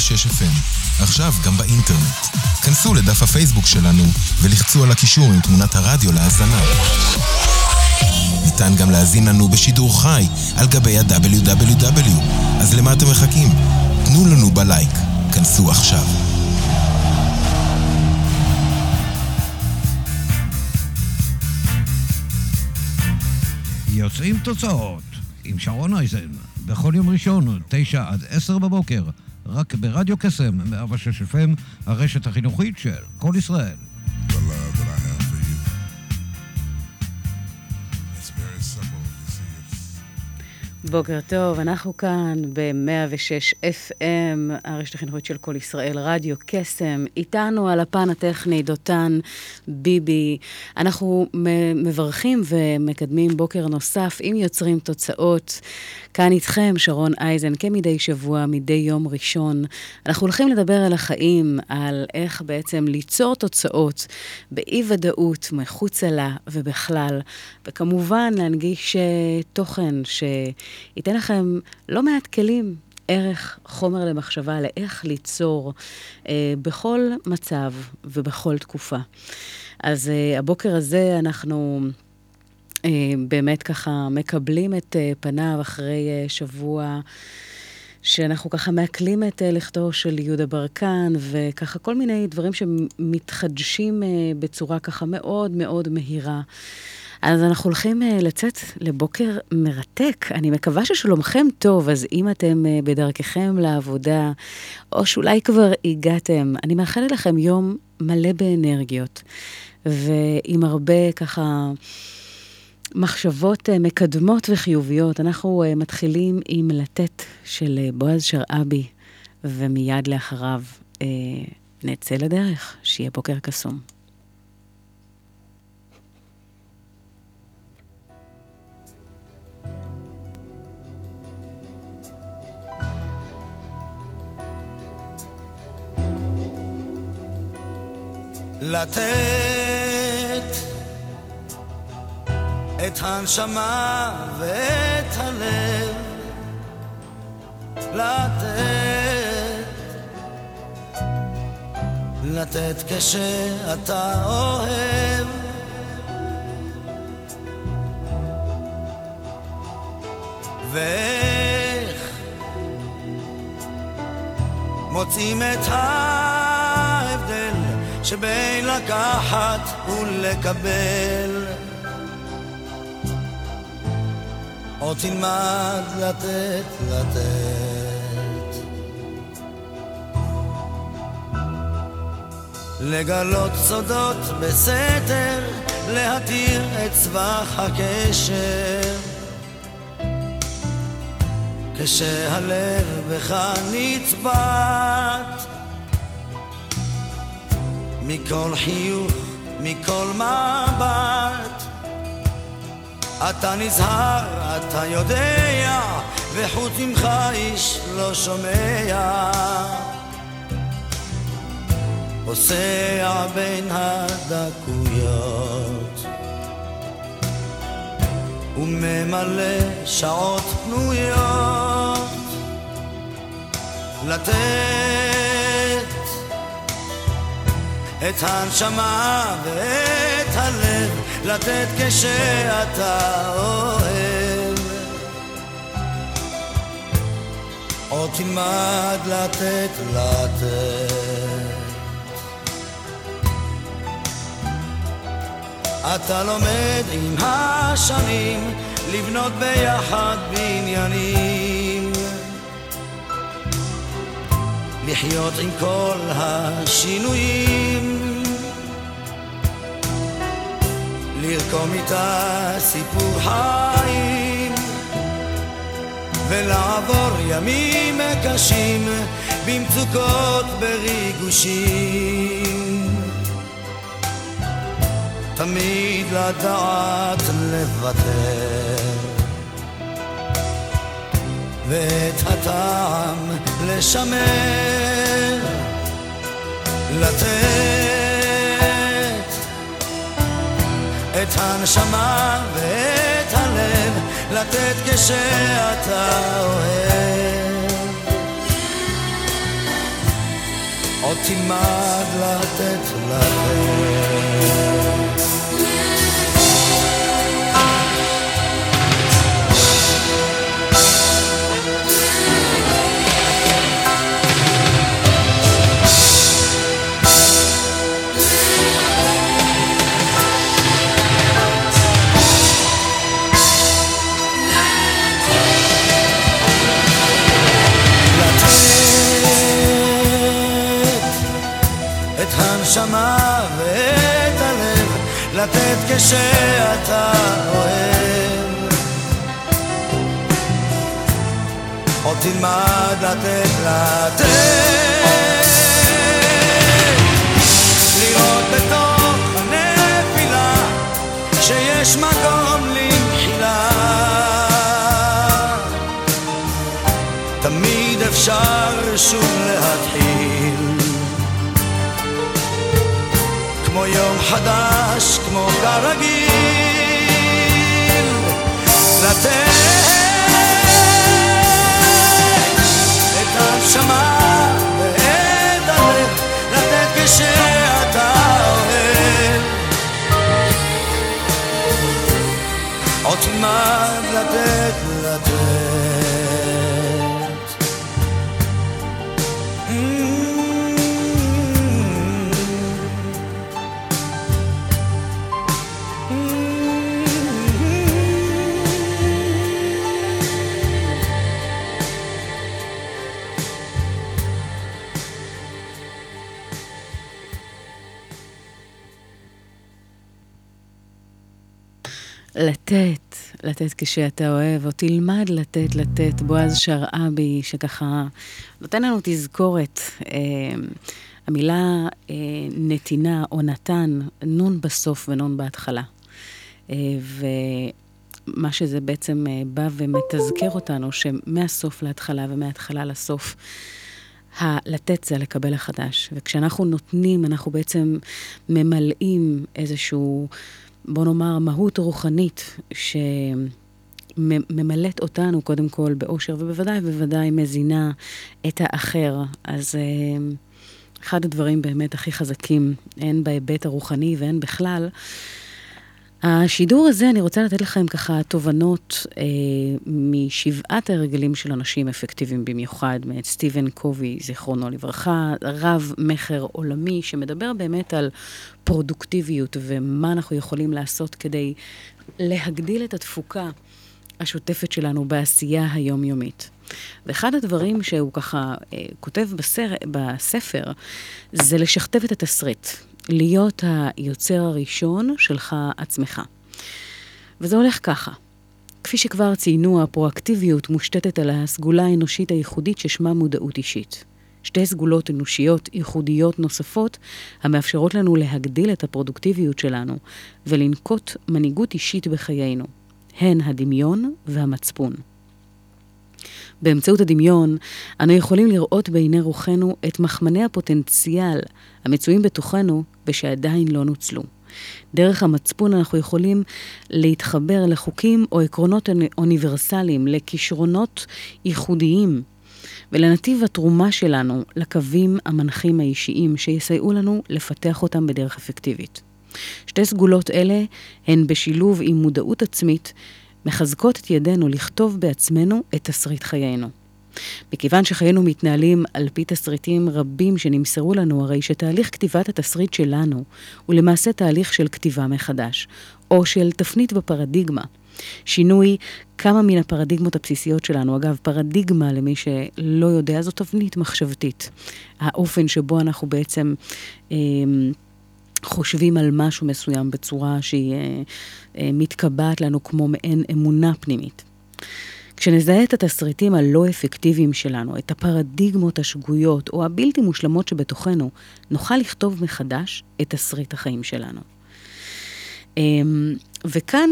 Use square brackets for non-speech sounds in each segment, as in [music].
106 FM. עכשיו גם באינטרנט. כנסו לדף הפייסבוק שלנו ולחצו על הקישור עם תמונת הרדיו להאזנה. ניתן גם להזין לנו בשידור חי על גבי ה-WW. אז למה אתם מחכים? תנו לנו בלייק. כנסו עכשיו. יוצאים תוצאות עם שרון אייזן, בכל יום ראשון, תשע עד עשר בבוקר, רק ברדיו קסם, 106 FM, הרשת החינוכית של כל ישראל. בוקר טוב, אנחנו כאן ב-106 FM, הרשת החינוכית של כל ישראל, רדיו קסם. איתנו על הפן הטכני דותן ביבי. אנחנו מברכים ומקדמים בוקר נוסף עם יוצרים תוצאות. כאן איתכם, שרון אייזן, כמדי שבוע, מדי יום ראשון. אנחנו הולכים לדבר על החיים, על איך בעצם ליצור תוצאות באי-ודאות, מחוצה לה ובכלל, וכמובן להנגיש uh, תוכן שייתן לכם לא מעט כלים ערך, חומר למחשבה לאיך ליצור אה, בכל מצב ובכל תקופה. אז אה, הבוקר הזה אנחנו אה, באמת ככה מקבלים את אה, פניו אחרי אה, שבוע שאנחנו ככה מעכלים את לכתו של יהודה ברקן, וככה כל מיני דברים שמתחדשים בצורה ככה מאוד מאוד מהירה. אז אנחנו הולכים לצאת לבוקר מרתק. אני מקווה ששלומכם טוב, אז אם אתם בדרככם לעבודה, או שאולי כבר הגעתם, אני מאחלת לכם יום מלא באנרגיות, ועם הרבה ככה... מחשבות אה, מקדמות וחיוביות. אנחנו אה, מתחילים עם לתת של אה, בועז שרעבי, ומיד לאחריו נצא לדרך. שיהיה בוקר קסום. לתת את הנשמה ואת הלב. לתת, לתת כשאתה אוהב. ואיך מוצאים את ההבדל שבין לקחת ולקבל עוד תלמד לתת, לתת. לגלות סודות בסתר, להתיר את סבך הקשר. כשהלב בך נצבט מכל חיוך, מכל מבט אתה נזהר, אתה יודע, וחוץ ממך איש לא שומע. פוסע בין הדקויות וממלא שעות פנויות לתת את הנשמה ואת הלב לתת כשאתה אוהב. עוד תלמד לתת לתת. אתה לומד עם השנים לבנות ביחד בניינים לחיות עם כל השינויים. לרקום איתה סיפור חיים ולעבור ימים קשים במצוקות בריגושים. תמיד לדעת לוותר ואת הטעם לשמר לתת את הנשמה ואת הלב לתת כשאתה אוהב. עוד תלמד לתת לתת לתת, לתת כשאתה אוהב, או תלמד לתת, לתת. בועז שרעבי, שככה נותן לנו תזכורת. אה, המילה אה, נתינה או נתן, נון בסוף ונון בהתחלה. אה, ומה שזה בעצם אה, בא ומתזכר אותנו, שמהסוף להתחלה ומההתחלה לסוף, הלתת זה לקבל החדש. וכשאנחנו נותנים, אנחנו בעצם ממלאים איזשהו... בוא נאמר, מהות רוחנית שממלאת אותנו קודם כל באושר, ובוודאי ובוודאי מזינה את האחר. אז אה, אחד הדברים באמת הכי חזקים, הן בהיבט הרוחני והן בכלל, השידור הזה, אני רוצה לתת לכם ככה תובנות אה, משבעת הרגלים של אנשים אפקטיביים במיוחד, מאת סטיבן קובי, זיכרונו לברכה, רב מכר עולמי, שמדבר באמת על פרודוקטיביות ומה אנחנו יכולים לעשות כדי להגדיל את התפוקה השוטפת שלנו בעשייה היומיומית. ואחד הדברים שהוא ככה אה, כותב בסר, בספר, זה לשכתב את התסריט. להיות היוצר הראשון שלך עצמך. וזה הולך ככה. כפי שכבר ציינו, הפרואקטיביות מושתתת על הסגולה האנושית הייחודית ששמה מודעות אישית. שתי סגולות אנושיות ייחודיות נוספות המאפשרות לנו להגדיל את הפרודוקטיביות שלנו ולנקוט מנהיגות אישית בחיינו, הן הדמיון והמצפון. באמצעות הדמיון, אנו יכולים לראות בעיני רוחנו את מחמני הפוטנציאל המצויים בתוכנו ושעדיין לא נוצלו. דרך המצפון אנחנו יכולים להתחבר לחוקים או עקרונות אוניברסליים, לכישרונות ייחודיים, ולנתיב התרומה שלנו לקווים המנחים האישיים שיסייעו לנו לפתח אותם בדרך אפקטיבית. שתי סגולות אלה הן בשילוב עם מודעות עצמית מחזקות את ידינו לכתוב בעצמנו את תסריט חיינו. מכיוון שחיינו מתנהלים על פי תסריטים רבים שנמסרו לנו, הרי שתהליך כתיבת התסריט שלנו הוא למעשה תהליך של כתיבה מחדש, או של תפנית בפרדיגמה. שינוי כמה מן הפרדיגמות הבסיסיות שלנו. אגב, פרדיגמה, למי שלא יודע, זו תבנית מחשבתית. האופן שבו אנחנו בעצם... אה, חושבים על משהו מסוים בצורה שהיא אה, אה, מתקבעת לנו כמו מעין אמונה פנימית. כשנזהה את התסריטים הלא אפקטיביים שלנו, את הפרדיגמות השגויות או הבלתי מושלמות שבתוכנו, נוכל לכתוב מחדש את תסריט החיים שלנו. אמ, וכאן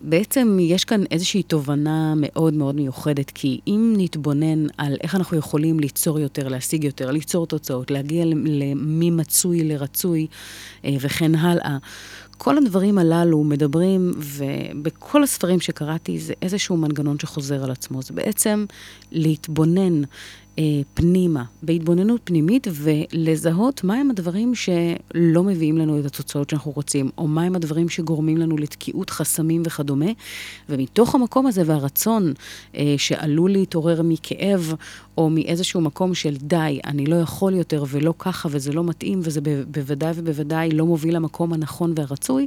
בעצם יש כאן איזושהי תובנה מאוד מאוד מיוחדת, כי אם נתבונן על איך אנחנו יכולים ליצור יותר, להשיג יותר, ליצור תוצאות, להגיע ממצוי לרצוי אה, וכן הלאה, כל הדברים הללו מדברים, ובכל הספרים שקראתי זה איזשהו מנגנון שחוזר על עצמו. זה בעצם להתבונן אה, פנימה, בהתבוננות פנימית, ולזהות מהם הדברים שלא מביאים לנו את התוצאות שאנחנו רוצים, או מהם הדברים שגורמים לנו לתקיעות חסמים וכדומה. ומתוך המקום הזה והרצון אה, שעלול להתעורר מכאב, או מאיזשהו מקום של די, אני לא יכול יותר ולא ככה וזה לא מתאים, וזה בוודאי ובוודאי לא מוביל למקום הנכון והרצוי,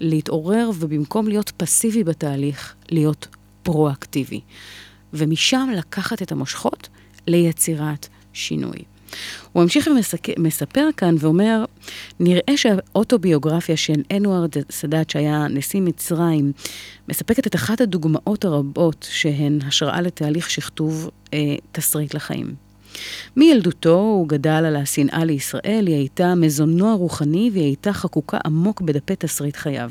להתעורר ובמקום להיות פסיבי בתהליך, להיות פרואקטיבי. ומשם לקחת את המושכות ליצירת שינוי. הוא ממשיך ומספר כאן ואומר, נראה שהאוטוביוגרפיה של אנוארד סאדאת, שהיה נשיא מצרים, מספקת את אחת הדוגמאות הרבות שהן השראה לתהליך שכתוב אה, תסריט לחיים. מילדותו הוא גדל על השנאה לישראל, היא הייתה מזונו הרוחני והיא הייתה חקוקה עמוק בדפי תסריט חייו.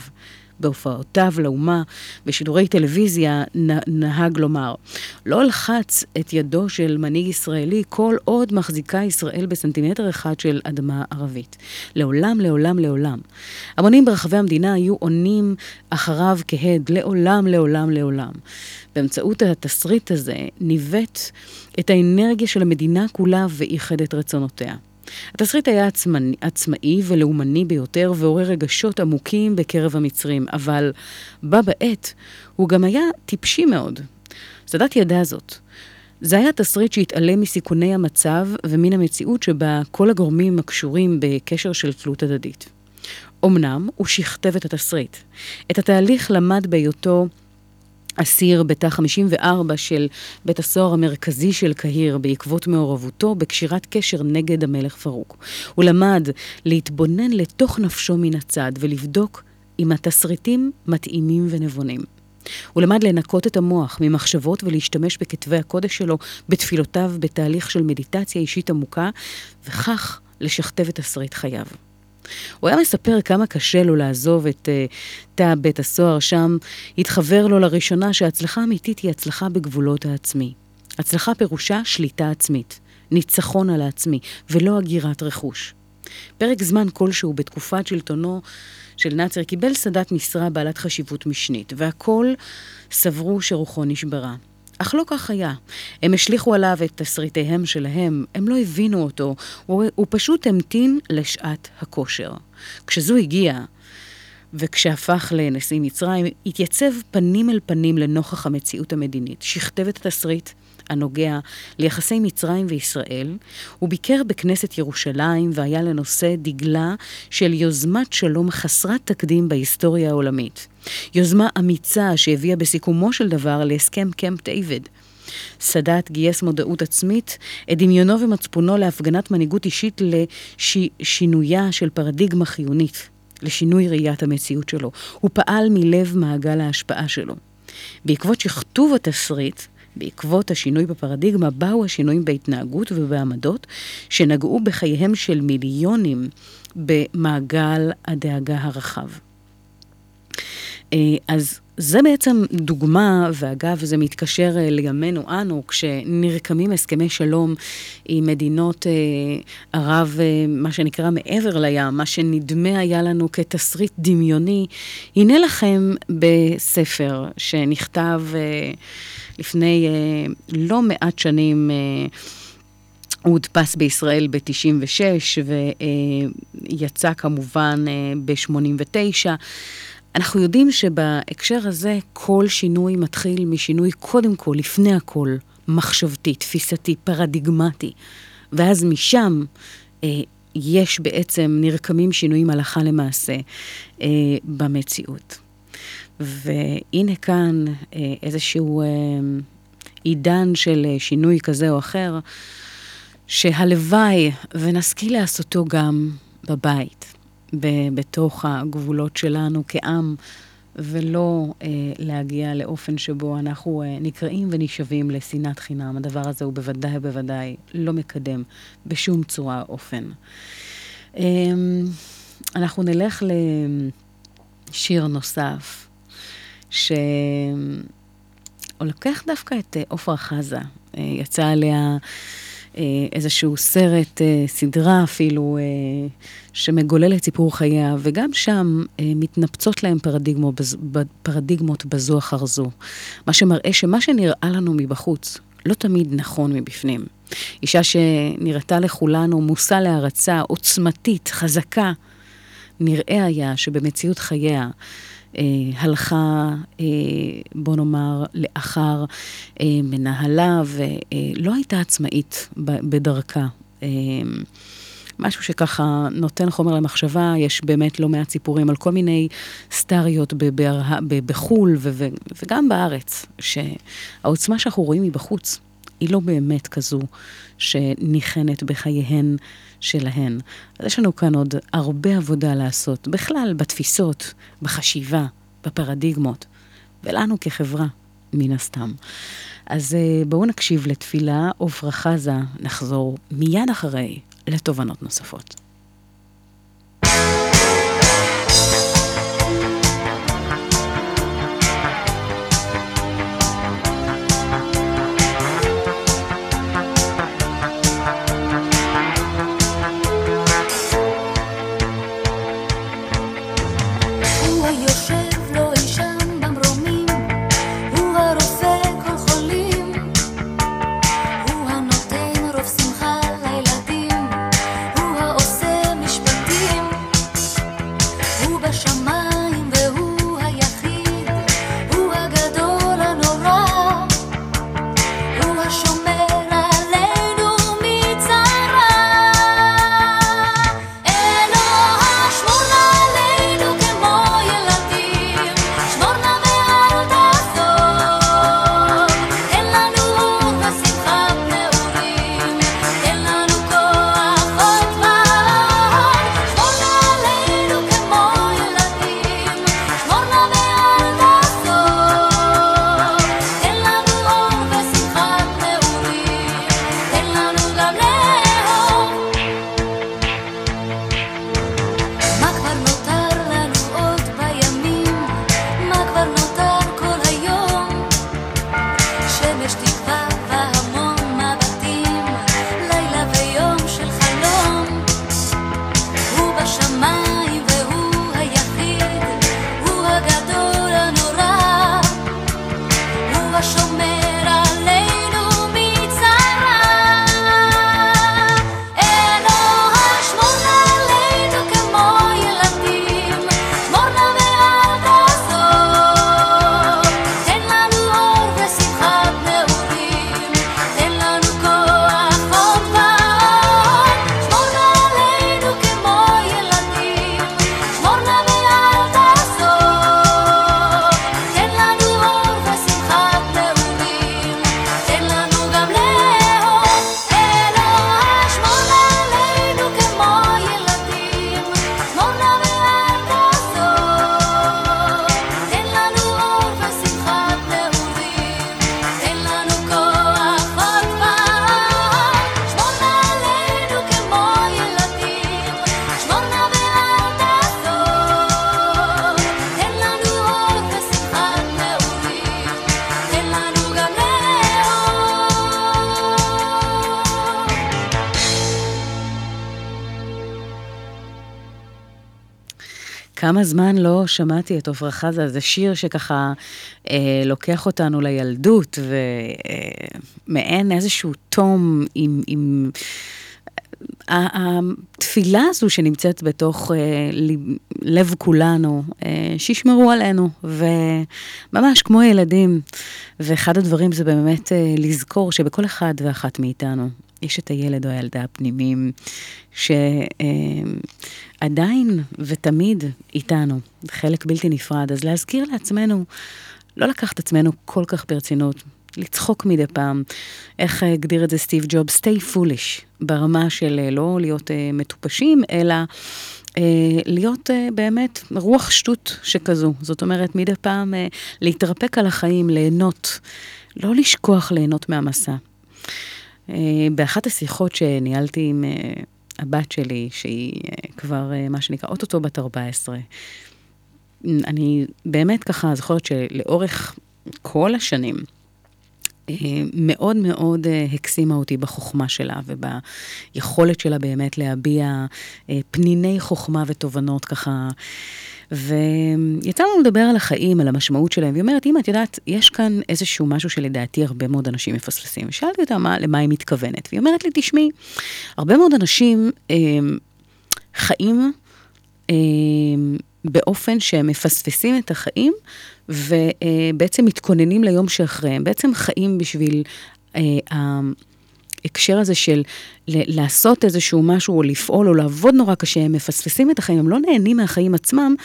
בהופעותיו לאומה, בשידורי טלוויזיה, נהג לומר, לא לחץ את ידו של מנהיג ישראלי כל עוד מחזיקה ישראל בסנטימטר אחד של אדמה ערבית. לעולם, לעולם, לעולם. המונים ברחבי המדינה היו עונים אחריו כהד, לעולם, לעולם, לעולם. באמצעות התסריט הזה ניווט את האנרגיה של המדינה כולה ואיחד את רצונותיה. התסריט היה עצמני, עצמאי ולאומני ביותר ועורר רגשות עמוקים בקרב המצרים, אבל בה בעת הוא גם היה טיפשי מאוד. סאדאת ידע זאת. זה היה תסריט שהתעלם מסיכוני המצב ומן המציאות שבה כל הגורמים הקשורים בקשר של תלות הדדית. אמנם הוא שכתב את התסריט. את התהליך למד בהיותו אסיר בתא 54 של בית הסוהר המרכזי של קהיר בעקבות מעורבותו בקשירת קשר נגד המלך פרוק. הוא למד להתבונן לתוך נפשו מן הצד ולבדוק אם התסריטים מתאימים ונבונים. הוא למד לנקות את המוח ממחשבות ולהשתמש בכתבי הקודש שלו, בתפילותיו, בתהליך של מדיטציה אישית עמוקה, וכך לשכתב את תסריט חייו. הוא היה מספר כמה קשה לו לעזוב את uh, תא בית הסוהר שם, התחבר לו לראשונה שההצלחה האמיתית היא הצלחה בגבולות העצמי. הצלחה פירושה שליטה עצמית, ניצחון על העצמי, ולא הגירת רכוש. פרק זמן כלשהו בתקופת שלטונו של נאצר קיבל סאדאת משרה בעלת חשיבות משנית, והכל סברו שרוחו נשברה. אך לא כך היה. הם השליכו עליו את תסריטיהם שלהם, הם לא הבינו אותו, הוא, הוא פשוט המתין לשעת הכושר. כשזו הגיעה, וכשהפך לנשיא מצרים, התייצב פנים אל פנים לנוכח המציאות המדינית, שכתב את התסריט הנוגע ליחסי מצרים וישראל, הוא ביקר בכנסת ירושלים והיה לנושא דגלה של יוזמת שלום חסרת תקדים בהיסטוריה העולמית. יוזמה אמיצה שהביאה בסיכומו של דבר להסכם קמפ דיוויד. סאדאת גייס מודעות עצמית, את דמיונו ומצפונו להפגנת מנהיגות אישית לשינויה של פרדיגמה חיונית, לשינוי ראיית המציאות שלו. הוא פעל מלב מעגל ההשפעה שלו. בעקבות שכתוב התסריט, בעקבות השינוי בפרדיגמה, באו השינויים בהתנהגות ובעמדות שנגעו בחייהם של מיליונים במעגל הדאגה הרחב. אה, אז זה בעצם דוגמה, ואגב, זה מתקשר אה, לימינו אנו, כשנרקמים הסכמי שלום עם מדינות אה, ערב, אה, מה שנקרא מעבר לים, מה שנדמה היה לנו כתסריט דמיוני, הנה לכם בספר שנכתב אה, לפני אה, לא מעט שנים, אה, הוא הודפס בישראל ב-96 ויצא כמובן אה, ב-89. אנחנו יודעים שבהקשר הזה כל שינוי מתחיל משינוי קודם כל, לפני הכל, מחשבתי, תפיסתי, פרדיגמטי. ואז משם אה, יש בעצם, נרקמים שינויים הלכה למעשה אה, במציאות. והנה כאן אה, איזשהו אה, עידן של אה, שינוי כזה או אחר, שהלוואי ונשכיל לעשותו גם בבית. בתוך הגבולות שלנו כעם, ולא להגיע לאופן שבו אנחנו נקראים ונשאבים לשנאת חינם. הדבר הזה הוא בוודאי בוודאי לא מקדם בשום צורה או אופן. אה, אנחנו נלך לשיר נוסף, שהוא לוקח דווקא את אה, עופרה חזה. אה, יצא עליה... אה, איזשהו סרט, סדרה אפילו, שמגולל את סיפור חייה, וגם שם מתנפצות להם פרדיגמות, פרדיגמות בזו אחר זו. מה שמראה שמה שנראה לנו מבחוץ לא תמיד נכון מבפנים. אישה שנראתה לכולנו מושא להערצה, עוצמתית, חזקה. נראה היה שבמציאות חייה הלכה, אה, בוא נאמר, לאחר אה, מנהלה ולא אה, הייתה עצמאית בדרכה. אה, משהו שככה נותן חומר למחשבה, יש באמת לא מעט סיפורים על כל מיני סטריות בחו"ל וגם בארץ, שהעוצמה שאנחנו רואים מבחוץ היא לא באמת כזו שניחנת בחייהן שלהן. אז יש לנו כאן עוד הרבה עבודה לעשות, בכלל בתפיסות, בחשיבה, בפרדיגמות, ולנו כחברה, מן הסתם. אז אה, בואו נקשיב לתפילה עופרה חזה, נחזור מיד אחרי לתובנות נוספות. זמן לא שמעתי את עפרה חזה, זה שיר שככה אה, לוקח אותנו לילדות, ומעין אה, איזשהו תום עם... עם התפילה הזו שנמצאת בתוך אה, לב כולנו, אה, שישמרו עלינו, וממש כמו ילדים. ואחד הדברים זה באמת אה, לזכור שבכל אחד ואחת מאיתנו יש את הילד או הילדה הפנימיים, שעדיין ותמיד איתנו, חלק בלתי נפרד. אז להזכיר לעצמנו, לא לקחת עצמנו כל כך ברצינות, לצחוק מדי פעם. איך הגדיר את זה סטיב ג'וב? stay foolish, ברמה של אה, לא להיות uh, מטופשים, אלא uh, להיות uh, באמת רוח שטות שכזו. זאת אומרת, מדי פעם uh, להתרפק על החיים, ליהנות, לא לשכוח ליהנות מהמסע. Uh, באחת השיחות שניהלתי עם uh, הבת שלי, שהיא uh, כבר, מה שנקרא, אוטוטו בת 14, אני באמת ככה זוכרת שלאורך כל השנים, אה, מאוד מאוד אה, הקסימה אותי בחוכמה שלה וביכולת שלה באמת להביע אה, פניני חוכמה ותובנות ככה ויצא לנו לדבר על החיים, על המשמעות שלהם, והיא אומרת, אמא, את יודעת, יש כאן איזשהו משהו שלדעתי הרבה מאוד אנשים מפספסים. ושאלתי אותה מה, למה היא מתכוונת, והיא אומרת לי, תשמעי, הרבה מאוד אנשים אה, חיים אה, באופן שהם מפספסים את החיים, ובעצם מתכוננים ליום שאחריהם. בעצם חיים בשביל... אה, ההקשר הזה של לעשות איזשהו משהו, או לפעול, או לעבוד נורא קשה, הם מפספסים את החיים, הם לא נהנים מהחיים עצמם,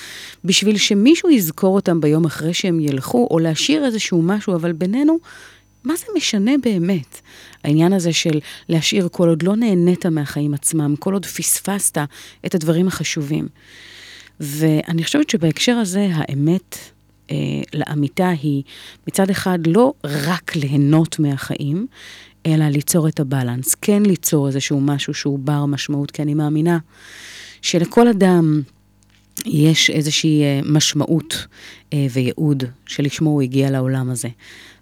בשביל שמישהו יזכור אותם ביום אחרי שהם ילכו, או להשאיר איזשהו משהו, אבל בינינו, מה זה משנה באמת? העניין הזה של להשאיר כל עוד לא נהנית מהחיים עצמם, כל עוד פספסת את הדברים החשובים. ואני חושבת שבהקשר הזה, האמת לאמיתה היא מצד אחד לא רק ליהנות מהחיים, אלא ליצור את הבלנס. כן ליצור איזשהו משהו שהוא בר משמעות, כי אני מאמינה שלכל אדם יש איזושהי אה, משמעות אה, וייעוד שלשמו הוא הגיע לעולם הזה.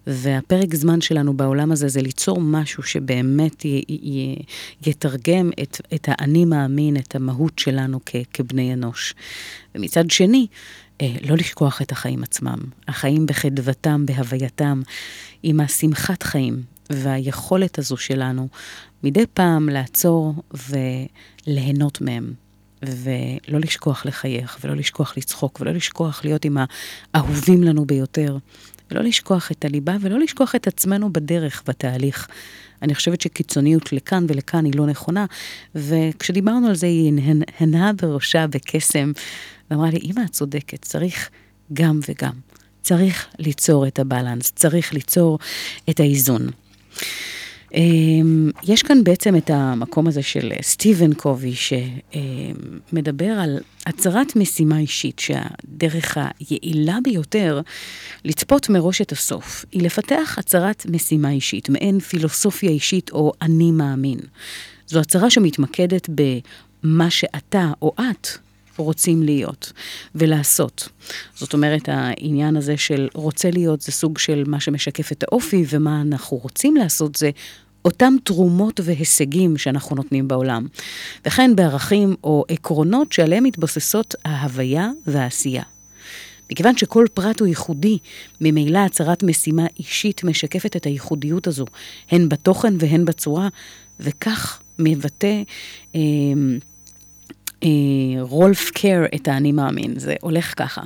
והפרק זמן שלנו בעולם הזה זה ליצור משהו שבאמת י, י, יתרגם את, את האני מאמין, את המהות שלנו כ, כבני אנוש. ומצד שני, אה, לא לשכוח את החיים עצמם. החיים בחדוותם, בהווייתם, עם השמחת חיים והיכולת הזו שלנו מדי פעם לעצור וליהנות מהם. ולא לשכוח לחייך, ולא לשכוח לצחוק, ולא לשכוח להיות עם האהובים לנו ביותר, ולא לשכוח את הליבה, ולא לשכוח את עצמנו בדרך, בתהליך. אני חושבת שקיצוניות לכאן ולכאן היא לא נכונה, וכשדיברנו על זה היא הנהה בראשה בקסם, ואמרה לי, אמא, את צודקת, צריך גם וגם. צריך ליצור את הבלנס, צריך ליצור את האיזון. אמ, יש כאן בעצם את המקום הזה של סטיבן קובי, שמדבר על הצהרת משימה אישית, שהדרך היעילה ביותר לצפות מראש את הסוף, היא לפתח הצהרת משימה אישית, מעין פילוסופיה אישית או אני מאמין. זו הצהרה שמתמקדת במה שאתה או את רוצים להיות ולעשות. זאת אומרת, העניין הזה של רוצה להיות זה סוג של מה שמשקף את האופי, ומה אנחנו רוצים לעשות זה אותם תרומות והישגים שאנחנו נותנים בעולם. וכן בערכים או עקרונות שעליהם מתבססות ההוויה והעשייה. מכיוון שכל פרט הוא ייחודי, ממילא הצהרת משימה אישית משקפת את הייחודיות הזו, הן בתוכן והן בצורה, וכך מבטא אה, רולף קר את האני מאמין. זה הולך ככה.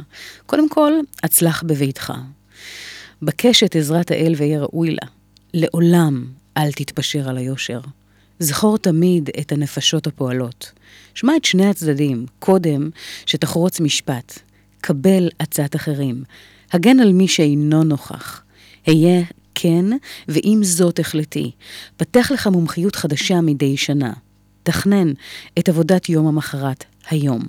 קודם כל, הצלח בביתך. בקש את עזרת האל ויהיה ראוי לה. לעולם אל תתפשר על היושר. זכור תמיד את הנפשות הפועלות. שמע את שני הצדדים, קודם שתחרוץ משפט. קבל עצת אחרים. הגן על מי שאינו נוכח. היה כן, ועם זאת החלטי. פתח לך מומחיות חדשה מדי שנה. תכנן את עבודת יום המחרת, היום.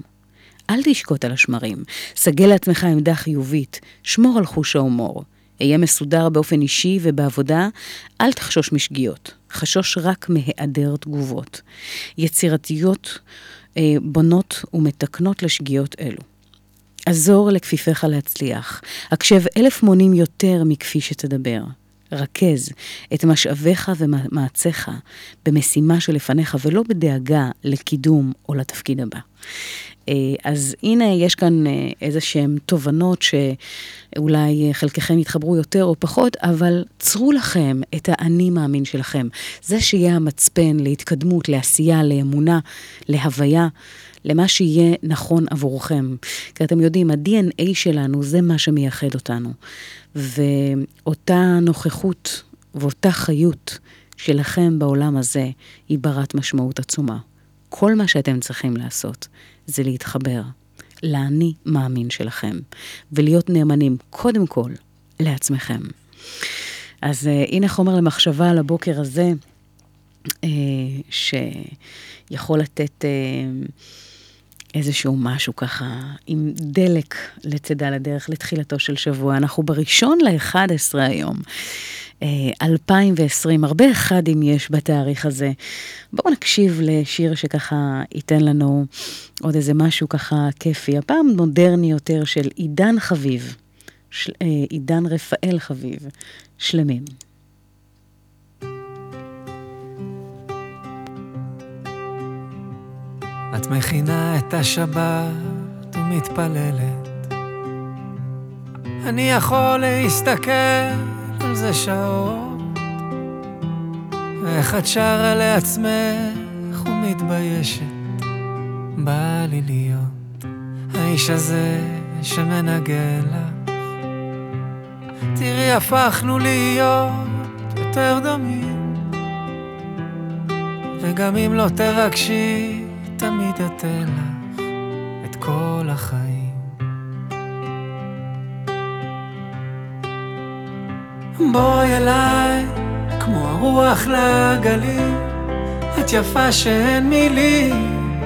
אל תשקוט על השמרים, סגל לעצמך עמדה חיובית, שמור על חוש ההומור. אהיה מסודר באופן אישי ובעבודה, אל תחשוש משגיאות, חשוש רק מהיעדר תגובות. יצירתיות אה, בונות ומתקנות לשגיאות אלו. עזור לכפיפיך להצליח, הקשב אלף מונים יותר מכפי שתדבר. רכז את משאביך ומעציך במשימה שלפניך ולא בדאגה לקידום או לתפקיד הבא. אה, אז הנה, יש כאן אה, איזה שהן תובנות שאולי אה, חלקכם יתחברו יותר או פחות, אבל צרו לכם את האני מאמין שלכם. זה שיהיה המצפן להתקדמות, לעשייה, לאמונה, להוויה. למה שיהיה נכון עבורכם. כי אתם יודעים, ה-DNA שלנו זה מה שמייחד אותנו. ואותה נוכחות ואותה חיות שלכם בעולם הזה היא ברת משמעות עצומה. כל מה שאתם צריכים לעשות זה להתחבר לאני מאמין שלכם, ולהיות נאמנים קודם כל לעצמכם. אז uh, הנה חומר למחשבה על הבוקר הזה, uh, שיכול לתת uh, איזשהו משהו ככה עם דלק לצידה לדרך לתחילתו של שבוע. אנחנו בראשון ל-11 היום. 2020, הרבה אחדים יש בתאריך הזה. בואו נקשיב לשיר שככה ייתן לנו עוד איזה משהו ככה כיפי. הפעם מודרני יותר של עידן חביב, של, אה, עידן רפאל חביב, שלמים. את מכינה את השבת ומתפללת. אני יכול להסתכל על זה שעות, ואיך את שרה לעצמך ומתביישת. בא לי להיות האיש הזה שמנגן לך. תראי, הפכנו להיות יותר דומים, וגם אם לא תרגשי, תמיד אתן לך את כל החיים. בואי אליי, כמו הרוח לגלים, את יפה שאין מילים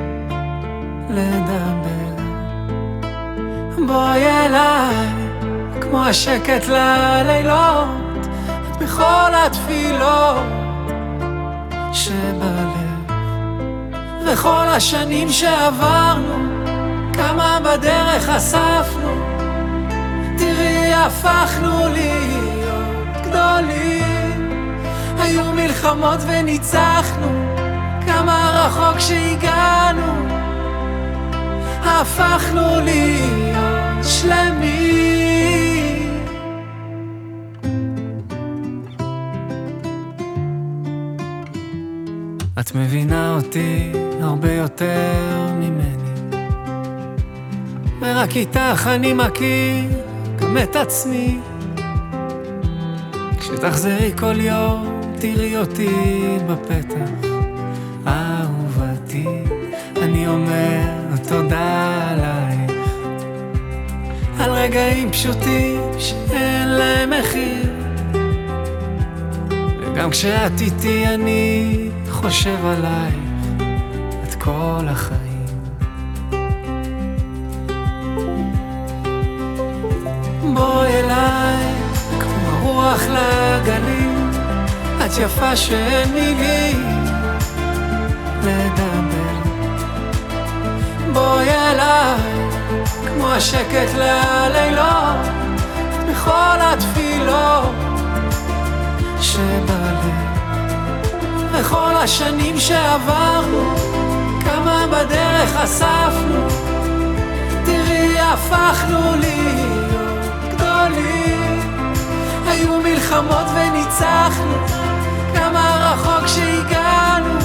לדבר. בואי אליי, כמו השקט ללילות, את בכל התפילות שבלב. וכל השנים שעברנו, כמה בדרך אספנו, תראי הפכנו להיות גדולים. היו מלחמות וניצחנו, כמה רחוק שהגענו, הפכנו להיות שלמים. את מבינה אותי הרבה יותר ממני, ורק איתך אני מכיר גם את עצמי. כשתחזרי כל יום, תראי אותי בפתח, אהובתי, אני אומר תודה עלייך, על רגעים פשוטים שאין להם מחיר. וגם כשאת איתי אני חושב עלייך כל החיים. בואי אליי, כמו רוח לגלים, את יפה שאין מילים לדבר. בואי אליי, כמו השקט ללילות, בכל התפילות שבלב. וכל השנים שעברנו, בדרך אספנו, תראי הפכנו להיות גדולים. היו מלחמות וניצחנו, כמה רחוק שהגענו,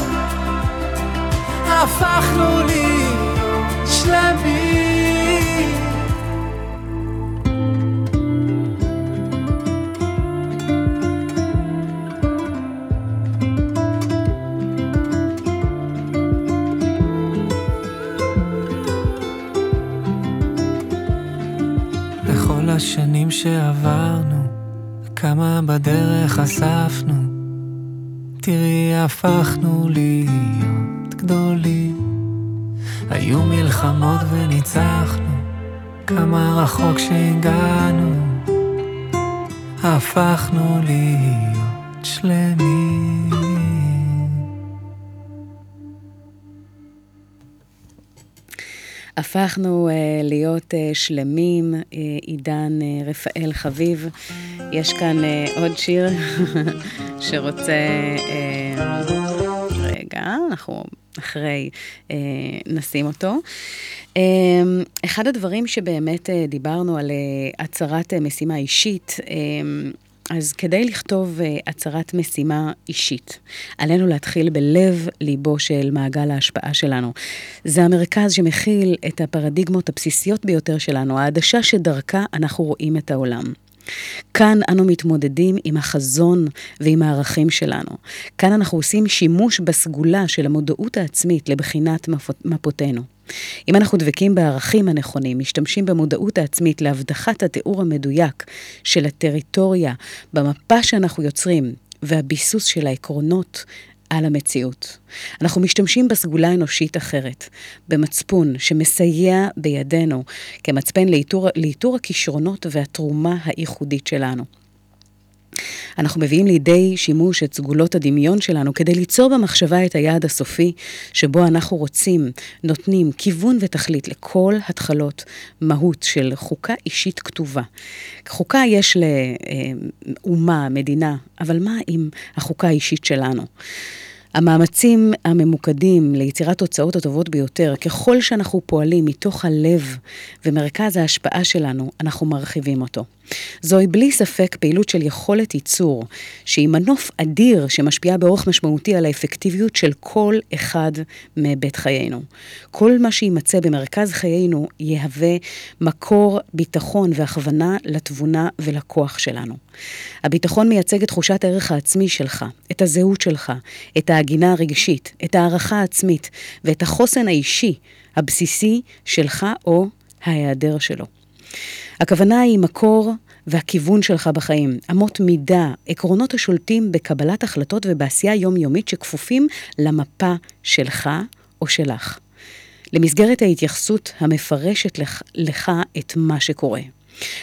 הפכנו להיות שלמים. שעברנו, כמה בדרך אספנו, תראי הפכנו להיות גדולים. היו מלחמות וניצחנו, כמה רחוק שהגענו, הפכנו להיות שלמים. הפכנו uh, להיות uh, שלמים, uh, עידן uh, רפאל חביב. יש כאן uh, עוד שיר [laughs] שרוצה... Uh, רגע, אנחנו אחרי uh, נשים אותו. Uh, אחד הדברים שבאמת uh, דיברנו על uh, הצהרת uh, משימה אישית, uh, אז כדי לכתוב uh, הצהרת משימה אישית, עלינו להתחיל בלב ליבו של מעגל ההשפעה שלנו. זה המרכז שמכיל את הפרדיגמות הבסיסיות ביותר שלנו, העדשה שדרכה אנחנו רואים את העולם. כאן אנו מתמודדים עם החזון ועם הערכים שלנו. כאן אנחנו עושים שימוש בסגולה של המודעות העצמית לבחינת מפותינו. אם אנחנו דבקים בערכים הנכונים, משתמשים במודעות העצמית להבטחת התיאור המדויק של הטריטוריה במפה שאנחנו יוצרים והביסוס של העקרונות על המציאות. אנחנו משתמשים בסגולה אנושית אחרת, במצפון שמסייע בידינו כמצפן לאיתור, לאיתור הכישרונות והתרומה הייחודית שלנו. אנחנו מביאים לידי שימוש את סגולות הדמיון שלנו כדי ליצור במחשבה את היעד הסופי שבו אנחנו רוצים, נותנים כיוון ותכלית לכל התחלות מהות של חוקה אישית כתובה. חוקה יש לאומה, מדינה, אבל מה עם החוקה האישית שלנו? המאמצים הממוקדים ליצירת תוצאות הטובות ביותר, ככל שאנחנו פועלים מתוך הלב ומרכז ההשפעה שלנו, אנחנו מרחיבים אותו. זוהי בלי ספק פעילות של יכולת ייצור, שהיא מנוף אדיר שמשפיעה באורך משמעותי על האפקטיביות של כל אחד מבית חיינו. כל מה שיימצא במרכז חיינו יהווה מקור ביטחון והכוונה לתבונה ולכוח שלנו. הביטחון מייצג את תחושת הערך העצמי שלך, את הזהות שלך, את ההגינה הרגשית, את הערכה העצמית ואת החוסן האישי הבסיסי שלך או ההיעדר שלו. הכוונה היא מקור והכיוון שלך בחיים, אמות מידה, עקרונות השולטים בקבלת החלטות ובעשייה יומיומית שכפופים למפה שלך או שלך. למסגרת ההתייחסות המפרשת לך, לך את מה שקורה.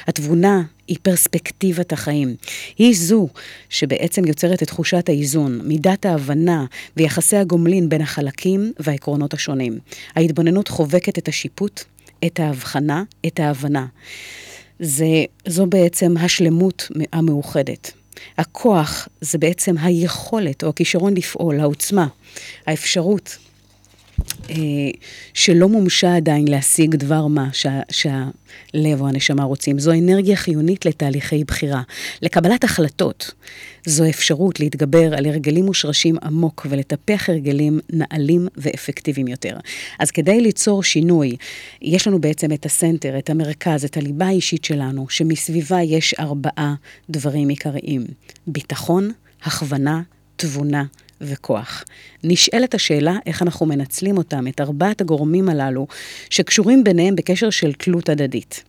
התבונה היא פרספקטיבת החיים. היא זו שבעצם יוצרת את תחושת האיזון, מידת ההבנה ויחסי הגומלין בין החלקים והעקרונות השונים. ההתבוננות חובקת את השיפוט, את ההבחנה, את ההבנה. זה, זו בעצם השלמות המאוחדת. הכוח זה בעצם היכולת או הכישרון לפעול, העוצמה, האפשרות שלא מומשה עדיין להשיג דבר מה שה, שהלב או הנשמה רוצים. זו אנרגיה חיונית לתהליכי בחירה, לקבלת החלטות. זו אפשרות להתגבר על הרגלים מושרשים עמוק ולטפח הרגלים נעלים ואפקטיביים יותר. אז כדי ליצור שינוי, יש לנו בעצם את הסנטר, את המרכז, את הליבה האישית שלנו, שמסביבה יש ארבעה דברים עיקריים. ביטחון, הכוונה, תבונה וכוח. נשאלת השאלה איך אנחנו מנצלים אותם, את ארבעת הגורמים הללו, שקשורים ביניהם בקשר של תלות הדדית.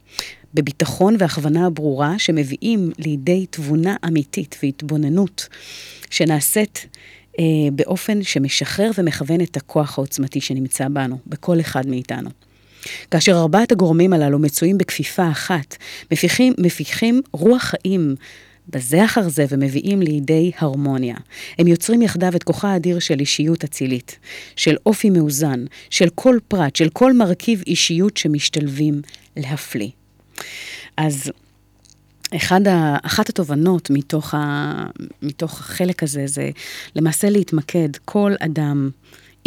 בביטחון והכוונה הברורה שמביאים לידי תבונה אמיתית והתבוננות שנעשית אה, באופן שמשחרר ומכוון את הכוח העוצמתי שנמצא בנו, בכל אחד מאיתנו. כאשר ארבעת הגורמים הללו מצויים בכפיפה אחת, מפיחים, מפיחים רוח חיים בזה אחר זה ומביאים לידי הרמוניה. הם יוצרים יחדיו את כוחה האדיר של אישיות אצילית, של אופי מאוזן, של כל פרט, של כל מרכיב אישיות שמשתלבים להפליא. אז אחד ה, אחת התובנות מתוך, ה, מתוך החלק הזה זה למעשה להתמקד, כל אדם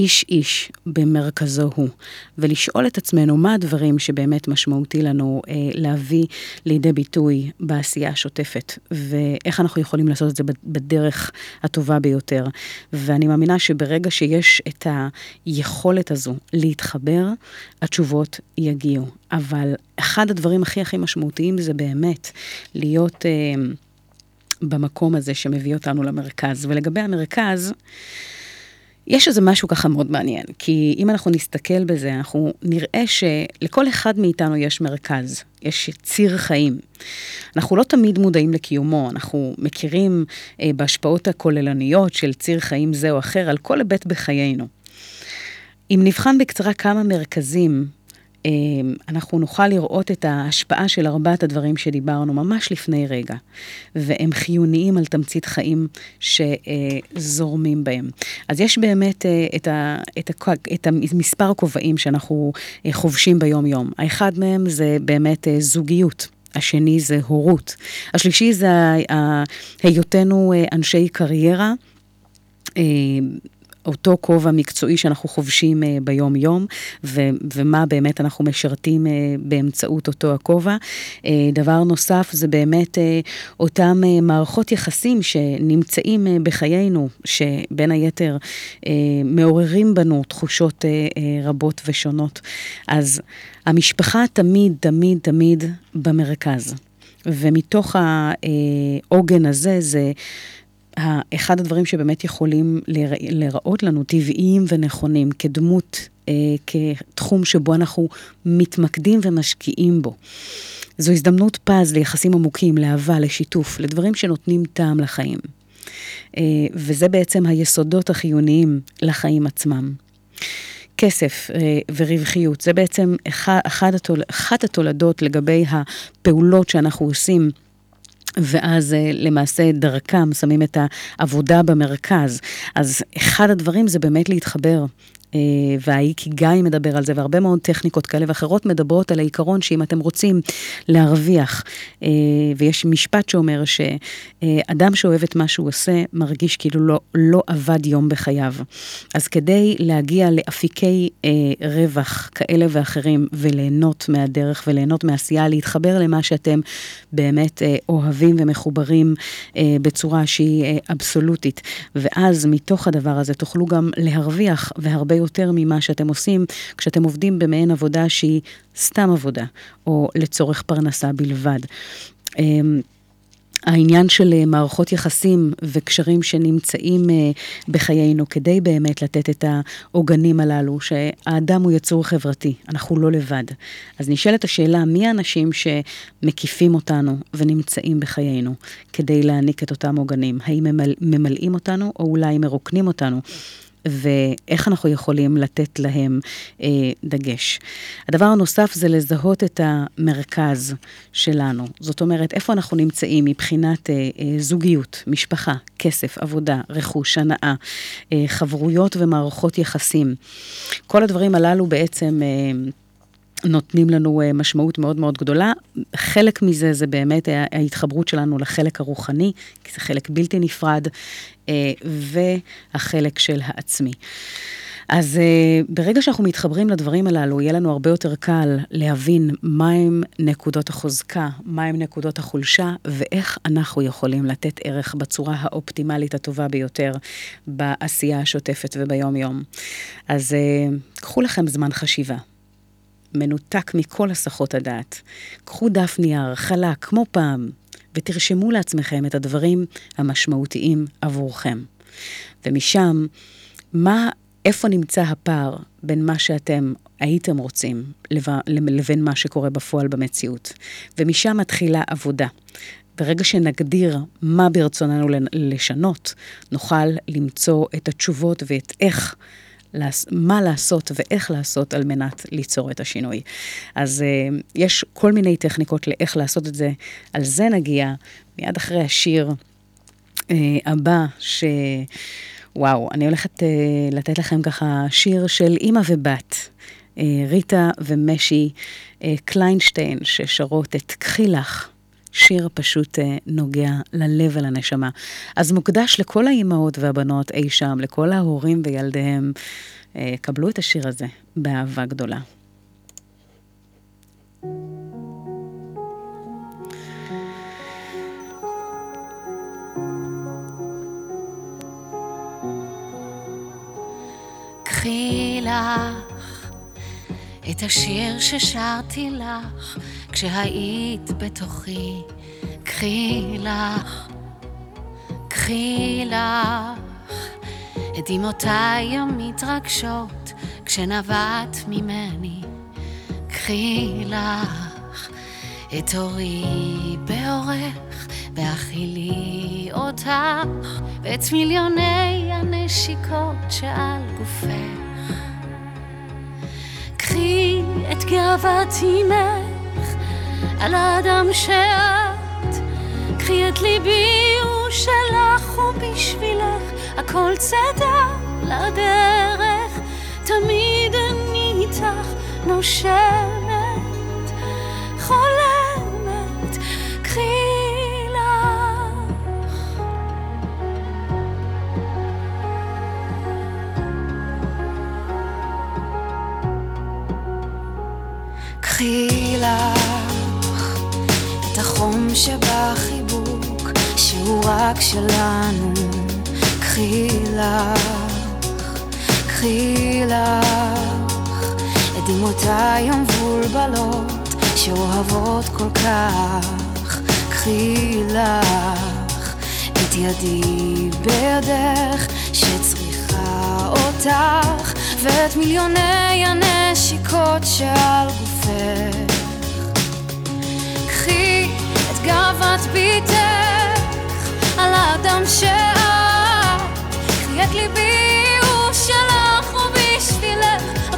איש-איש במרכזו הוא, ולשאול את עצמנו מה הדברים שבאמת משמעותי לנו אה, להביא לידי ביטוי בעשייה השוטפת, ואיך אנחנו יכולים לעשות את זה בדרך הטובה ביותר. ואני מאמינה שברגע שיש את היכולת הזו להתחבר, התשובות יגיעו. אבל אחד הדברים הכי הכי משמעותיים זה באמת להיות... אה, במקום הזה שמביא אותנו למרכז. ולגבי המרכז, יש איזה משהו ככה מאוד מעניין, כי אם אנחנו נסתכל בזה, אנחנו נראה שלכל אחד מאיתנו יש מרכז, יש ציר חיים. אנחנו לא תמיד מודעים לקיומו, אנחנו מכירים אה, בהשפעות הכוללניות של ציר חיים זה או אחר על כל היבט בחיינו. אם נבחן בקצרה כמה מרכזים אנחנו נוכל לראות את ההשפעה של ארבעת הדברים שדיברנו ממש לפני רגע, והם חיוניים על תמצית חיים שזורמים בהם. אז יש באמת אה, את, ה, את, ה, את המספר הכובעים שאנחנו אה, חובשים ביום-יום. האחד מהם זה באמת אה, זוגיות. השני זה הורות. השלישי זה היותנו אנשי קריירה. אותו כובע מקצועי שאנחנו חובשים אה, ביום-יום, ו- ומה באמת אנחנו משרתים אה, באמצעות אותו הכובע. אה, דבר נוסף זה באמת אותם מערכות יחסים שנמצאים בחיינו, שבין היתר מעוררים בנו תחושות רבות ושונות. אז המשפחה תמיד, תמיד, תמיד במרכז. ומתוך העוגן הזה, זה אחד הדברים שבאמת יכולים להיראות לנו טבעיים ונכונים, כדמות, אה, כתחום שבו אנחנו מתמקדים ומשקיעים בו. זו הזדמנות פז ליחסים עמוקים, לאהבה, לשיתוף, לדברים שנותנים טעם לחיים. אה, וזה בעצם היסודות החיוניים לחיים עצמם. כסף אה, ורווחיות, זה בעצם אחת התולדות לגבי הפעולות שאנחנו עושים ואז אה, למעשה דרכם שמים את העבודה במרכז. אז אחד הדברים זה באמת להתחבר והאיקיגאי מדבר על זה, והרבה מאוד טכניקות כאלה ואחרות מדברות על העיקרון שאם אתם רוצים להרוויח, אה, ויש משפט שאומר שאדם שאוהב את מה שהוא עושה, מרגיש כאילו לא, לא עבד יום בחייו. אז כדי להגיע לאפיקי רווח כאלה ואחרים, וליהנות מהדרך וליהנות מהעשייה, להתחבר למה שאתם באמת אוהבים ומחוברים בצורה שהיא אבסולוטית, ואז מתוך הדבר הזה תוכלו גם להרוויח, והרבה יותר ממה שאתם עושים כשאתם עובדים במעין עבודה שהיא סתם עבודה, או לצורך פרנסה בלבד. אמ, העניין של אה, מערכות יחסים וקשרים שנמצאים אה, בחיינו כדי באמת לתת את העוגנים הללו, שהאדם הוא יצור חברתי, אנחנו לא לבד. אז נשאלת השאלה, מי האנשים שמקיפים אותנו ונמצאים בחיינו כדי להעניק את אותם עוגנים? האם הם ממלאים אותנו או אולי מרוקנים אותנו? ואיך אנחנו יכולים לתת להם אה, דגש. הדבר הנוסף זה לזהות את המרכז שלנו. זאת אומרת, איפה אנחנו נמצאים מבחינת אה, אה, זוגיות, משפחה, כסף, עבודה, רכוש, הנאה, אה, חברויות ומערכות יחסים. כל הדברים הללו בעצם... אה, נותנים לנו אה, משמעות מאוד מאוד גדולה. חלק מזה זה באמת ההתחברות שלנו לחלק הרוחני, כי זה חלק בלתי נפרד, אה, והחלק של העצמי. אז uh, ברגע שאנחנו מתחברים לדברים הללו, יהיה לנו הרבה יותר קל להבין מהם נקודות החוזקה, מהם נקודות החולשה, ואיך אנחנו יכולים לתת ערך בצורה האופטימלית הטובה ביותר בעשייה השוטפת וביום-יום. אז קחו לכם זמן חשיבה. מנותק מכל הסחות הדעת. קחו דף נייר, חלק, כמו פעם, ותרשמו לעצמכם את הדברים המשמעותיים עבורכם. ומשם, מה, איפה נמצא הפער בין מה שאתם הייתם רוצים לבין מה שקורה בפועל במציאות. ומשם מתחילה עבודה. ברגע שנגדיר מה ברצוננו לשנות, נוכל למצוא את התשובות ואת איך מה לעשות ואיך לעשות על מנת ליצור את השינוי. אז uh, יש כל מיני טכניקות לאיך לעשות את זה, על זה נגיע מיד אחרי השיר uh, הבא, ש... וואו, אני הולכת uh, לתת לכם ככה שיר של אימא ובת. ריטה ומשי קליינשטיין, ששרות את "קחי לך". שיר פשוט uh, נוגע ללב ולנשמה. אז מוקדש לכל האימהות והבנות אי שם, לכל ההורים וילדיהם. uh, קבלו את השיר הזה באהבה גדולה. קחי לך את השיר ששרתי לך כשהיית בתוכי, קחי לך, קחי לך. את דמעותיי המתרגשות כשנבעת ממני, קחי לך את אורי באורך והכילי אותך ואת מיליוני הנשיקות שעל גופך. קחי את גאוות אימך על האדם שאת. קחי את ליבי הוא שלך ובשבילך הכל צדה לדרך. תמיד אני איתך נושמת, חולמת, קחי לך. קחי לך שבחיבוק, שהוא רק שלנו. קחי לך, קחי לך, את דמעותיי המבולבלות, שאוהבות כל כך. קחי לך, את ידי בידך, שצריכה אותך, ואת מיליוני הנשיקות שעל גופך. גאוות ביתך על האדם שאת, קחי את ליבי הוא שלך ובשבילך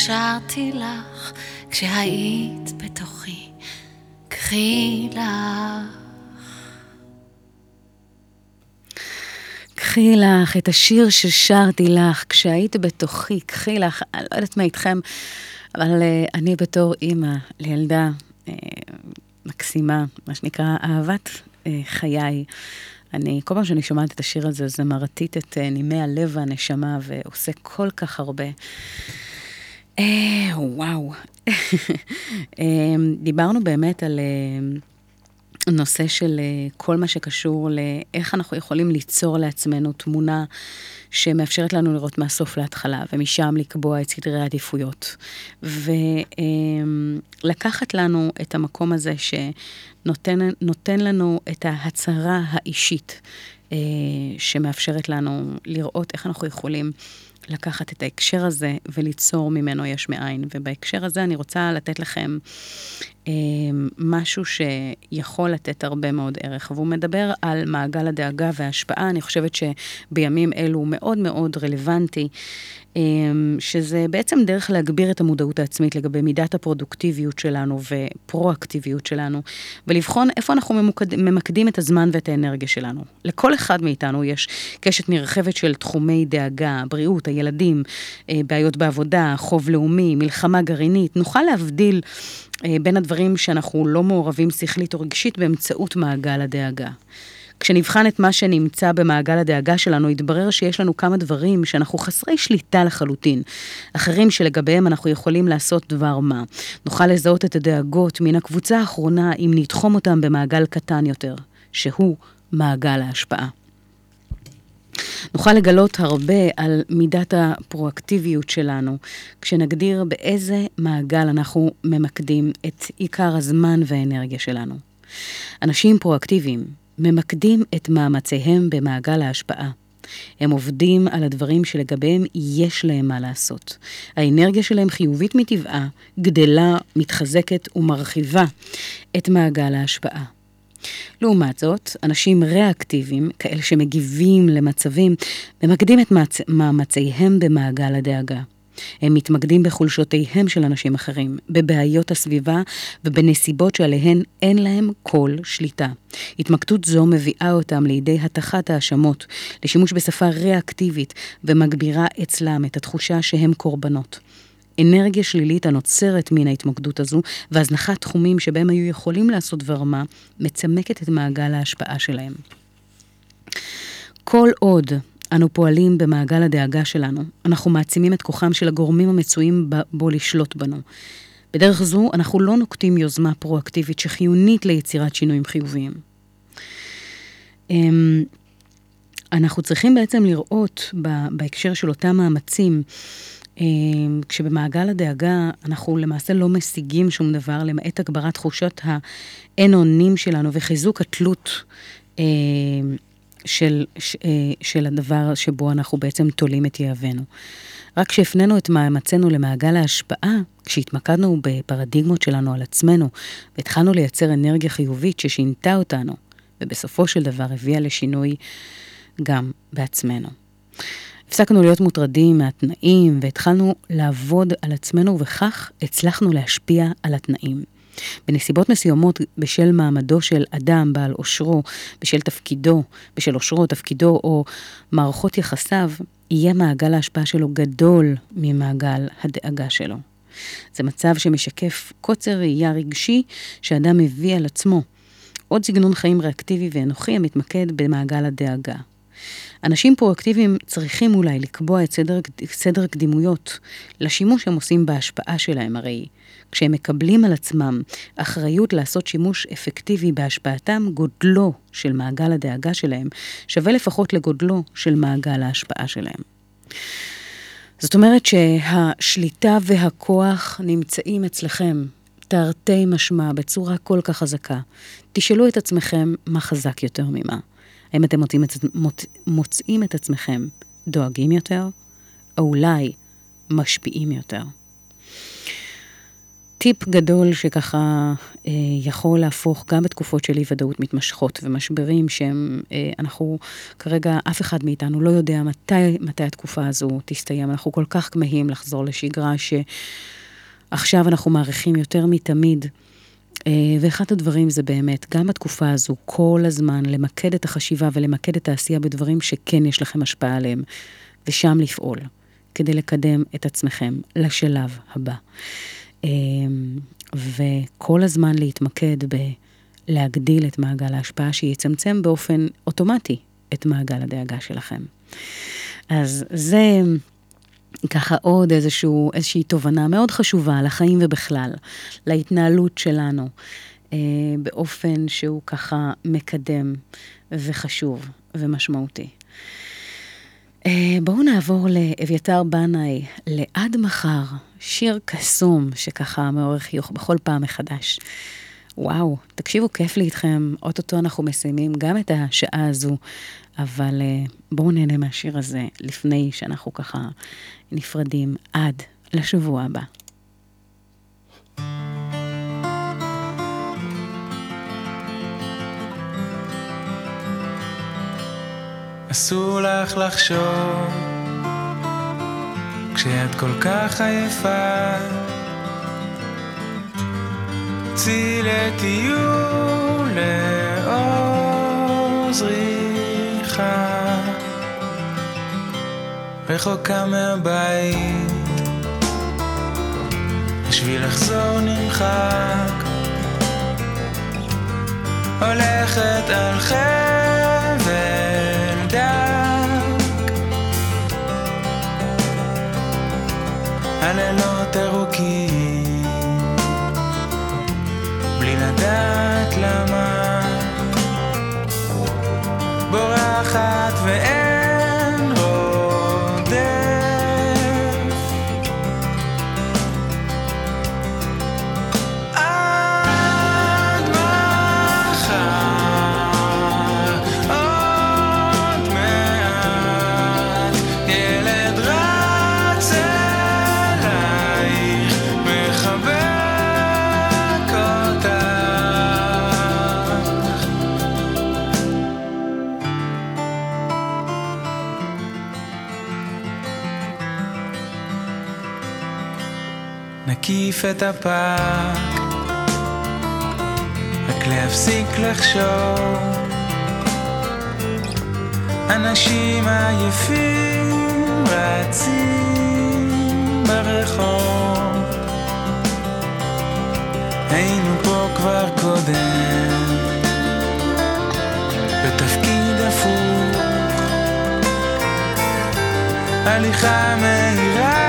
ששרתי לך כשהיית בתוכי, קחי לך. קחי לך את השיר ששרתי לך כשהיית בתוכי, קחי לך, אני לא יודעת מה איתכם, אבל uh, אני בתור אימא לילדה uh, מקסימה, מה שנקרא אהבת uh, חיי. אני, כל פעם שאני שומעת את השיר הזה, זה מרטיט את נימי הלב והנשמה ועושה כל כך הרבה. Uh, וואו. uh, [laughs] דיברנו באמת על... Uh, נושא של אה, כל מה שקשור לאיך אנחנו יכולים ליצור לעצמנו תמונה שמאפשרת לנו לראות מהסוף להתחלה, ומשם לקבוע את סדרי העדיפויות. ולקחת לנו את המקום הזה שנותן לנו את ההצהרה האישית, אה, שמאפשרת לנו לראות איך אנחנו יכולים לקחת את ההקשר הזה וליצור ממנו יש מאין. ובהקשר הזה אני רוצה לתת לכם אה, משהו שיכול לתת הרבה מאוד ערך, והוא מדבר על מעגל הדאגה וההשפעה. אני חושבת שבימים אלו הוא מאוד מאוד רלוונטי, שזה בעצם דרך להגביר את המודעות העצמית לגבי מידת הפרודוקטיביות שלנו ופרואקטיביות שלנו, ולבחון איפה אנחנו ממוקד, ממקדים את הזמן ואת האנרגיה שלנו. לכל אחד מאיתנו יש קשת נרחבת של תחומי דאגה, בריאות, הילדים, אה, בעיות בעבודה, חוב לאומי, מלחמה גרעינית. נוכל להבדיל אה, בין הדברים שאנחנו לא מעורבים שכלית או רגשית באמצעות מעגל הדאגה. כשנבחן את מה שנמצא במעגל הדאגה שלנו, יתברר שיש לנו כמה דברים שאנחנו חסרי שליטה לחלוטין. אחרים שלגביהם אנחנו יכולים לעשות דבר מה. נוכל לזהות את הדאגות מן הקבוצה האחרונה אם נתחום אותם במעגל קטן יותר, שהוא מעגל ההשפעה. נוכל לגלות הרבה על מידת הפרואקטיביות שלנו, כשנגדיר באיזה מעגל אנחנו ממקדים את עיקר הזמן והאנרגיה שלנו. אנשים פרואקטיביים ממקדים את מאמציהם במעגל ההשפעה. הם עובדים על הדברים שלגביהם יש להם מה לעשות. האנרגיה שלהם חיובית מטבעה, גדלה, מתחזקת ומרחיבה את מעגל ההשפעה. לעומת זאת, אנשים ריאקטיביים, כאלה שמגיבים למצבים, ממקדים את. מאמציהם במעגל הדאגה. הם מתמקדים בחולשותיהם של אנשים אחרים, בבעיות הסביבה ובנסיבות שעליהן אין להם כל שליטה. התמקדות זו מביאה אותם לידי התחת האשמות, לשימוש בשפה ריאקטיבית ומגבירה אצלם את התחושה שהם קורבנות. אנרגיה שלילית הנוצרת מן ההתמקדות הזו, והזנחת תחומים שבהם היו יכולים לעשות דבר מצמקת את מעגל ההשפעה שלהם. כל עוד אנו פועלים במעגל הדאגה שלנו, אנחנו מעצימים את כוחם של הגורמים המצויים בו לשלוט בנו. בדרך זו אנחנו לא נוקטים יוזמה פרואקטיבית שחיונית ליצירת שינויים חיוביים. אמ, אנחנו צריכים בעצם לראות בהקשר של אותם מאמצים אמ, כשבמעגל הדאגה אנחנו למעשה לא משיגים שום דבר, למעט הגברת תחושות האין אונים שלנו וחיזוק התלות אמ, של, אה, של הדבר שבו אנחנו בעצם תולים את יהבנו. רק כשהפנינו את מאמצינו למעגל ההשפעה, כשהתמקדנו בפרדיגמות שלנו על עצמנו, והתחלנו לייצר אנרגיה חיובית ששינתה אותנו, ובסופו של דבר הביאה לשינוי גם בעצמנו. הפסקנו להיות מוטרדים מהתנאים והתחלנו לעבוד על עצמנו וכך הצלחנו להשפיע על התנאים. בנסיבות מסוימות, בשל מעמדו של אדם בעל אושרו, בשל תפקידו, בשל אושרו, תפקידו או מערכות יחסיו, יהיה מעגל ההשפעה שלו גדול ממעגל הדאגה שלו. זה מצב שמשקף קוצר ראייה רגשי שאדם מביא על עצמו. עוד סגנון חיים ריאקטיבי ואנוכי המתמקד במעגל הדאגה. אנשים פרואקטיביים צריכים אולי לקבוע את סדר, סדר קדימויות לשימוש שהם עושים בהשפעה שלהם, הרי כשהם מקבלים על עצמם אחריות לעשות שימוש אפקטיבי בהשפעתם, גודלו של מעגל הדאגה שלהם שווה לפחות לגודלו של מעגל ההשפעה שלהם. זאת אומרת שהשליטה והכוח נמצאים אצלכם, תרתי משמע, בצורה כל כך חזקה. תשאלו את עצמכם מה חזק יותר ממה. האם אתם מוצאים את, מוצאים את עצמכם דואגים יותר, או אולי משפיעים יותר. טיפ גדול שככה אה, יכול להפוך גם בתקופות של אי ודאות מתמשכות ומשברים שהם, אה, אנחנו כרגע, אף אחד מאיתנו לא יודע מתי, מתי התקופה הזו תסתיים. אנחנו כל כך כמהים לחזור לשגרה שעכשיו אנחנו מעריכים יותר מתמיד. אה, ואחד הדברים זה באמת, גם בתקופה הזו, כל הזמן למקד את החשיבה ולמקד את העשייה בדברים שכן יש לכם השפעה עליהם, ושם לפעול, כדי לקדם את עצמכם לשלב הבא. אמ, וכל הזמן להתמקד בלהגדיל את מעגל ההשפעה, שיצמצם באופן אוטומטי את מעגל הדאגה שלכם. אז זה ככה עוד איזשהו, איזושהי תובנה מאוד חשובה לחיים ובכלל, להתנהלות שלנו, אה, באופן שהוא ככה מקדם וחשוב ומשמעותי. אה, בואו נעבור לאביתר בנאי, לעד מחר, שיר קסום שככה מעורר חיוך בכל פעם מחדש. וואו, תקשיבו, כיף לי איתכם, אוטוטו אנחנו מסיימים גם את השעה הזו, אבל אה, בואו נהנה מהשיר הזה לפני שאנחנו ככה נפרדים עד לשבוע הבא. אסור לך לחשוב. כשאת כל כך עייפה צאי לטיול לאור זריחה רחוקה מהבית בשביל לחזור נמחק. הולכת על חבל הלילות ארוכים. בלי לדעת למה. בורחת ואין נקיף את הפארק רק להפסיק לחשוב. אנשים עייפים רצים ברחוב. היינו פה כבר קודם. בתפקיד הפוך. הליכה מהירה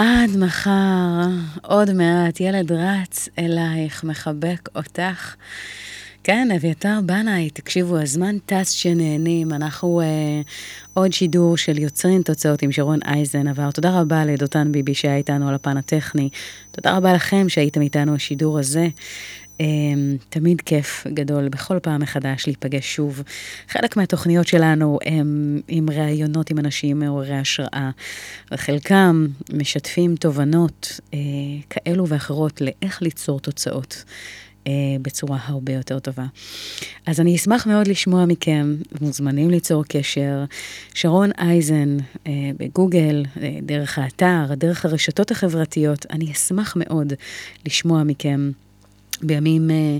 עד מחר, עוד מעט, ילד רץ אלייך, מחבק אותך. כן, אביתר בנאי, תקשיבו, הזמן טס שנהנים. אנחנו אה, עוד שידור של יוצרים תוצאות עם שרון אייזן עבר. תודה רבה לדותן ביבי שהיה איתנו על הפן הטכני. תודה רבה לכם שהייתם איתנו השידור הזה. אה, תמיד כיף גדול בכל פעם מחדש להיפגש שוב. חלק מהתוכניות שלנו הם עם ראיונות עם אנשים מעוררי השראה, וחלקם משתפים תובנות אה, כאלו ואחרות לאיך ליצור תוצאות. אה, בצורה הרבה יותר טובה. אז אני אשמח מאוד לשמוע מכם, מוזמנים ליצור קשר. שרון אייזן אה, בגוגל, דרך האתר, דרך הרשתות החברתיות, אני אשמח מאוד לשמוע מכם. בימים אה,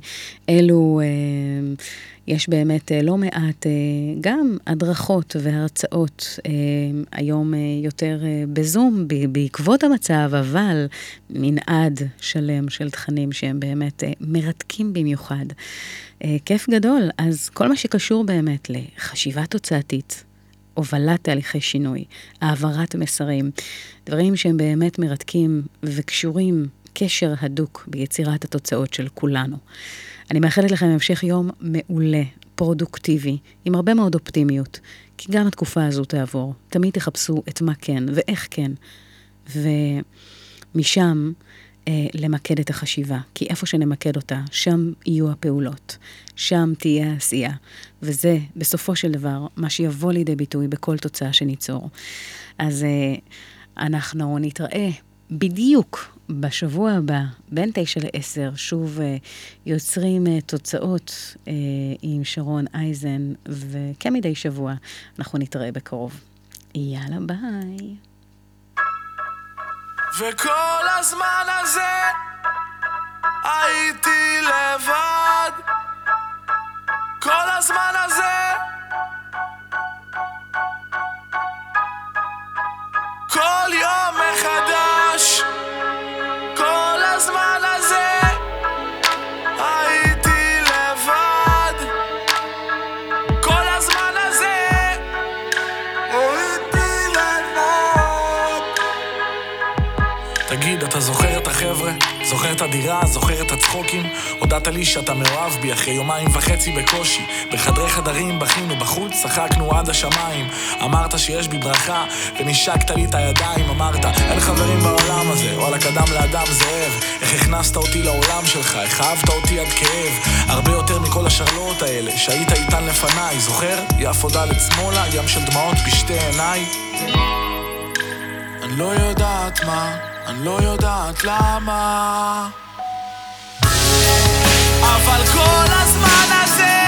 אלו אה, יש באמת אה, לא מעט גם הדרכות והרצאות, היום יותר בזום בעקבות המצב, אבל מנעד שלם של תכנים שהם באמת מרתקים במיוחד. כיף גדול. אז כל מה שקשור באמת לחשיבה תוצאתית, הובלת תהליכי שינוי, העברת מסרים, דברים שהם באמת מרתקים וקשורים קשר הדוק ביצירת התוצאות של כולנו. אני מאחלת לכם המשך יום מעולה, פרודוקטיבי, עם הרבה מאוד אופטימיות, כי גם התקופה הזו תעבור. תמיד תחפשו את מה כן ואיך כן, ומשם אה, למקד את החשיבה, כי איפה שנמקד אותה, שם יהיו הפעולות, שם תהיה העשייה, וזה בסופו של דבר מה שיבוא לידי ביטוי בכל תוצאה שניצור. אז אה, אנחנו נתראה בדיוק בשבוע הבא, בין תשע לעשר, שוב uh, יוצרים uh, תוצאות uh, עם שרון אייזן, וכמדי שבוע אנחנו נתראה בקרוב. יאללה, ביי. וכל הזמן הזה הייתי לבד. כל הזמן הזה כל יום מחדש זוכר את הדירה, זוכר את הצחוקים? הודעת לי שאתה מאוהב בי אחרי יומיים וחצי בקושי. בחדרי חדרים בכינו בחוץ, צחקנו עד השמיים. אמרת שיש בי ברכה ונשקת לי את הידיים. אמרת אין חברים בעולם הזה וואלה קדם לאדם זאב. איך הכנסת אותי לעולם שלך, איך אהבת אותי עד כאב. הרבה יותר מכל השרלואות האלה שהיית איתן לפניי. זוכר? יפו דלת שמאלה, ים של דמעות בשתי עיניי. אני לא יודעת מה אני לא יודעת למה. אבל כל הזמן הזה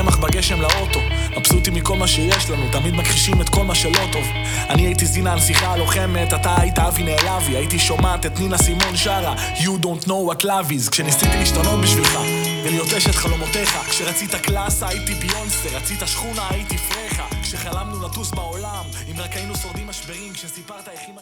קמח בגשם לאוטו. מבסוטים מכל מה שיש לנו, תמיד מכחישים את כל מה שלא טוב. אני הייתי זינה הנסיכה הלוחמת, אתה היית אבי נעלבי, הייתי שומעת את נינה סימון שרה, You don't know what love is, כשניסיתי להשתנות בשבילך, ולהיות אשת חלומותיך, כשרצית קלאסה הייתי ביונסה, רצית שכונה הייתי פרחה, כשחלמנו לטוס בעולם, אם רק היינו שורדים משברים, כשסיפרת איך של...